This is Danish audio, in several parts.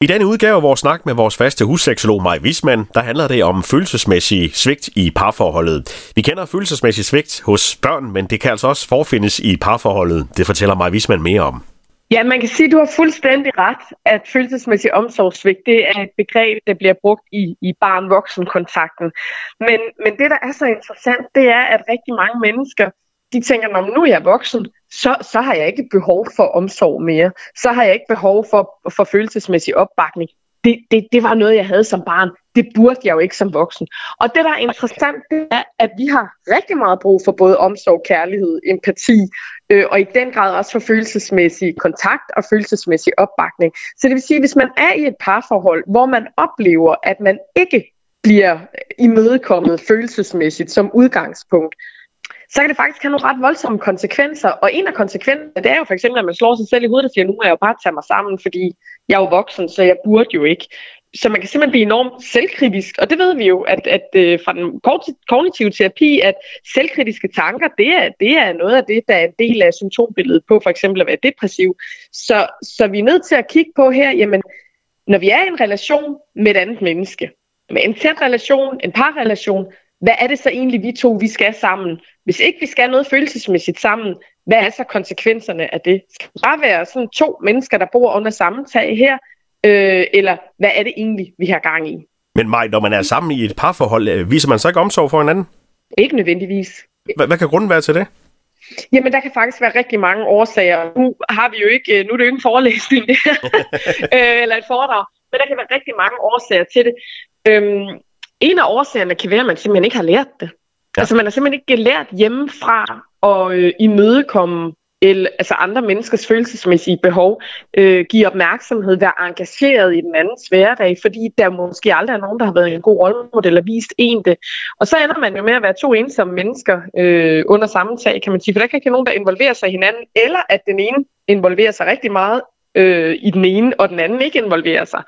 I denne udgave af vores snak med vores faste husseksolog Maj Wisman, der handler det om følelsesmæssig svigt i parforholdet. Vi kender følelsesmæssig svigt hos børn, men det kan altså også forfindes i parforholdet. Det fortæller Maj Wisman mere om. Ja, man kan sige, at du har fuldstændig ret, at følelsesmæssig omsorgssvigt, det er et begreb, der bliver brugt i, i barn-voksen-kontakten. Men, men det, der er så interessant, det er, at rigtig mange mennesker de tænker, at nu er jeg voksen, så, så har jeg ikke behov for omsorg mere. Så har jeg ikke behov for, for følelsesmæssig opbakning. Det, det, det var noget, jeg havde som barn. Det burde jeg jo ikke som voksen. Og det, der er interessant, det er, at vi har rigtig meget brug for både omsorg, kærlighed, empati, øh, og i den grad også for følelsesmæssig kontakt og følelsesmæssig opbakning. Så det vil sige, at hvis man er i et parforhold, hvor man oplever, at man ikke bliver imødekommet følelsesmæssigt som udgangspunkt, så kan det faktisk have nogle ret voldsomme konsekvenser. Og en af konsekvenserne, det er jo for eksempel, at man slår sig selv i hovedet og siger, nu må jeg jo bare tage mig sammen, fordi jeg er jo voksen, så jeg burde jo ikke. Så man kan simpelthen blive enormt selvkritisk, og det ved vi jo, at, at at fra den kognitive terapi, at selvkritiske tanker, det er, det er noget af det, der er en del af symptombilledet på for eksempel at være depressiv. Så, så vi er nødt til at kigge på her, jamen, når vi er i en relation med et andet menneske, med en tæt relation, en parrelation, hvad er det så egentlig, vi to vi skal sammen? Hvis ikke vi skal noget følelsesmæssigt sammen, hvad er så konsekvenserne af det? Skal det bare være sådan to mennesker, der bor under samme tag her? Øh, eller hvad er det egentlig, vi har gang i? Men Maj, når man er sammen i et parforhold, øh, viser man så ikke omsorg for hinanden? Ikke nødvendigvis. H- hvad kan grunden være til det? Jamen, der kan faktisk være rigtig mange årsager. Nu har vi jo ikke, nu er det jo ikke en forelæsning, øh, eller et foredrag, men der kan være rigtig mange årsager til det. Øhm, en af årsagerne kan være, at man simpelthen ikke har lært det. Ja. Altså man har simpelthen ikke lært hjemmefra at øh, imødekomme eller, altså andre menneskers følelsesmæssige behov, øh, give opmærksomhed, være engageret i den andens hverdag, fordi der måske aldrig er nogen, der har været en god rollemodel og vist en det. Og så ender man jo med at være to ensomme mennesker øh, under samme tag, kan man sige, for der kan ikke nogen, der involverer sig i hinanden, eller at den ene involverer sig rigtig meget øh, i den ene, og den anden ikke involverer sig.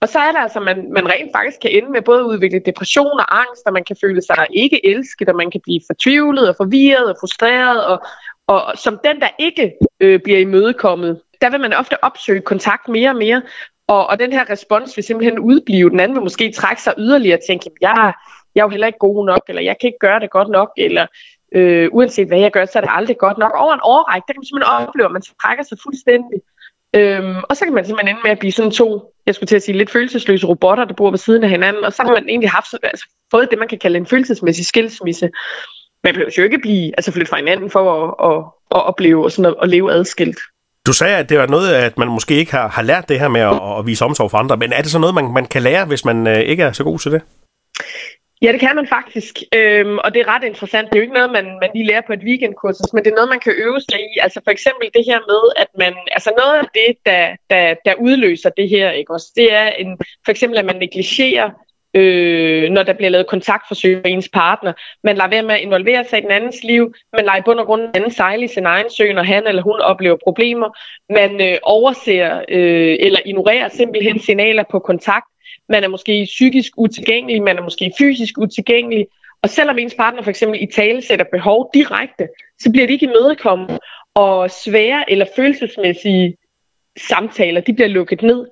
Og så er det altså, at man, man rent faktisk kan ende med både at udvikle depression og angst, og man kan føle sig ikke elsket, og man kan blive fortvivlet og forvirret og frustreret, og, og som den, der ikke øh, bliver imødekommet, der vil man ofte opsøge kontakt mere og mere, og, og den her respons vil simpelthen udblive. Den anden vil måske trække sig yderligere og tænke, jeg, jeg er jo heller ikke god nok, eller jeg kan ikke gøre det godt nok, eller øh, uanset hvad jeg gør, så er det aldrig godt nok. Over en årrække, der kan man simpelthen opleve, at man trækker sig fuldstændig. Øhm, og så kan man simpelthen ende med at blive sådan to, jeg skulle til at sige, lidt følelsesløse robotter, der bor ved siden af hinanden, og så har man egentlig haft, altså, fået det, man kan kalde en følelsesmæssig skilsmisse. Man behøver jo ikke blive, altså flytte fra hinanden for at, at, at opleve og sådan at, at leve adskilt. Du sagde, at det var noget, at man måske ikke har, har lært det her med at, at vise omsorg for andre, men er det så noget, man, man kan lære, hvis man øh, ikke er så god til det? Ja, det kan man faktisk, øhm, og det er ret interessant. Det er jo ikke noget, man, man lige lærer på et weekendkursus, men det er noget, man kan øve sig i. Altså for eksempel det her med, at man, altså noget af det, der, der, der udløser det her, ikke også, det er en, for eksempel, at man negligerer øh, når der bliver lavet kontaktforsøg med ens partner. Man lader være med at involvere sig i den andens liv. Man lader i bund og grund anden sejle i sin egen sø, når han eller hun oplever problemer. Man øh, overser øh, eller ignorerer simpelthen signaler på kontakt man er måske psykisk utilgængelig, man er måske fysisk utilgængelig, og selvom ens partner for eksempel i tale sætter behov direkte, så bliver det ikke imødekommet, og svære eller følelsesmæssige samtaler, de bliver lukket ned.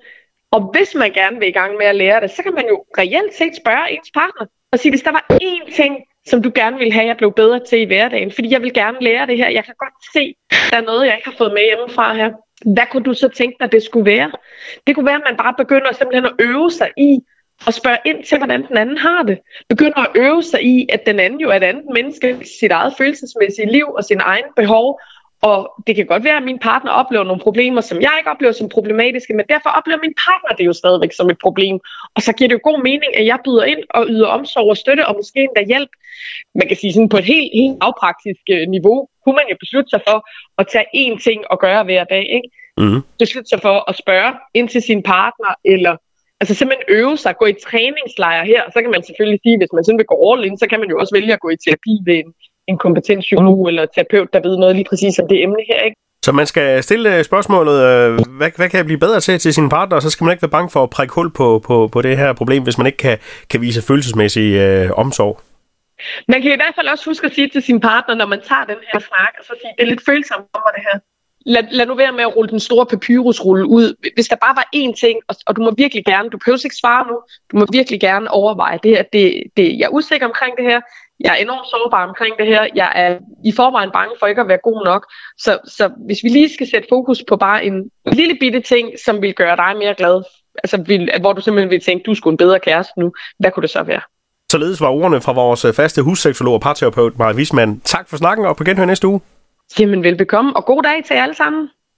Og hvis man gerne vil i gang med at lære det, så kan man jo reelt set spørge ens partner og sige, hvis der var én ting, som du gerne vil have, jeg blev bedre til i hverdagen, fordi jeg vil gerne lære det her. Jeg kan godt se, der er noget, jeg ikke har fået med hjemmefra her. Hvad kunne du så tænke dig, det skulle være? Det kunne være, at man bare begynder simpelthen at øve sig i og spørge ind til, hvordan den anden har det. Begynder at øve sig i, at den anden jo er et andet menneske, sit eget følelsesmæssige liv og sin egen behov, og det kan godt være, at min partner oplever nogle problemer, som jeg ikke oplever som problematiske, men derfor oplever min partner det jo stadigvæk som et problem. Og så giver det jo god mening, at jeg byder ind og yder omsorg og støtte, og måske endda hjælp. Man kan sige sådan på et helt, helt afpraktisk øh, niveau, kunne man jo beslutte sig for at tage én ting og gøre hver dag. Ikke? Mm. Beslutte sig for at spørge ind til sin partner, eller altså simpelthen øve sig, gå i træningslejr her, så kan man selvfølgelig sige, hvis man sådan vil gå all in, så kan man jo også vælge at gå i terapi ved en, en kompetent psykolog eller terapeut, der ved noget lige præcis om det emne her. Ikke? Så man skal stille spørgsmålet, øh, hvad, hvad kan jeg blive bedre til til sin partner, og så skal man ikke være bange for at prikke hul på, på, på det her problem, hvis man ikke kan, kan vise følelsesmæssig øh, omsorg. Man kan i hvert fald også huske at sige til sin partner, når man tager den her snak, og så sige, det er lidt følsomt mig det her. lad, lad nu være med at rulle den store papyrusrulle ud. Hvis der bare var én ting, og, og du må virkelig gerne, du behøver ikke svare nu, du må virkelig gerne overveje det her. Det, det, jeg er usikker omkring det her, jeg er enormt sårbar omkring det her, jeg er i forvejen bange for ikke at være god nok. Så, så hvis vi lige skal sætte fokus på bare en lille bitte ting, som vil gøre dig mere glad, altså vil, hvor du simpelthen vil tænke, du skulle en bedre kæreste nu, hvad kunne det så være? Således var ordene fra vores faste husseksolog og parterapeut Maja Wisman. Tak for snakken, og på genhør næste uge. Jamen velbekomme, og god dag til jer alle sammen.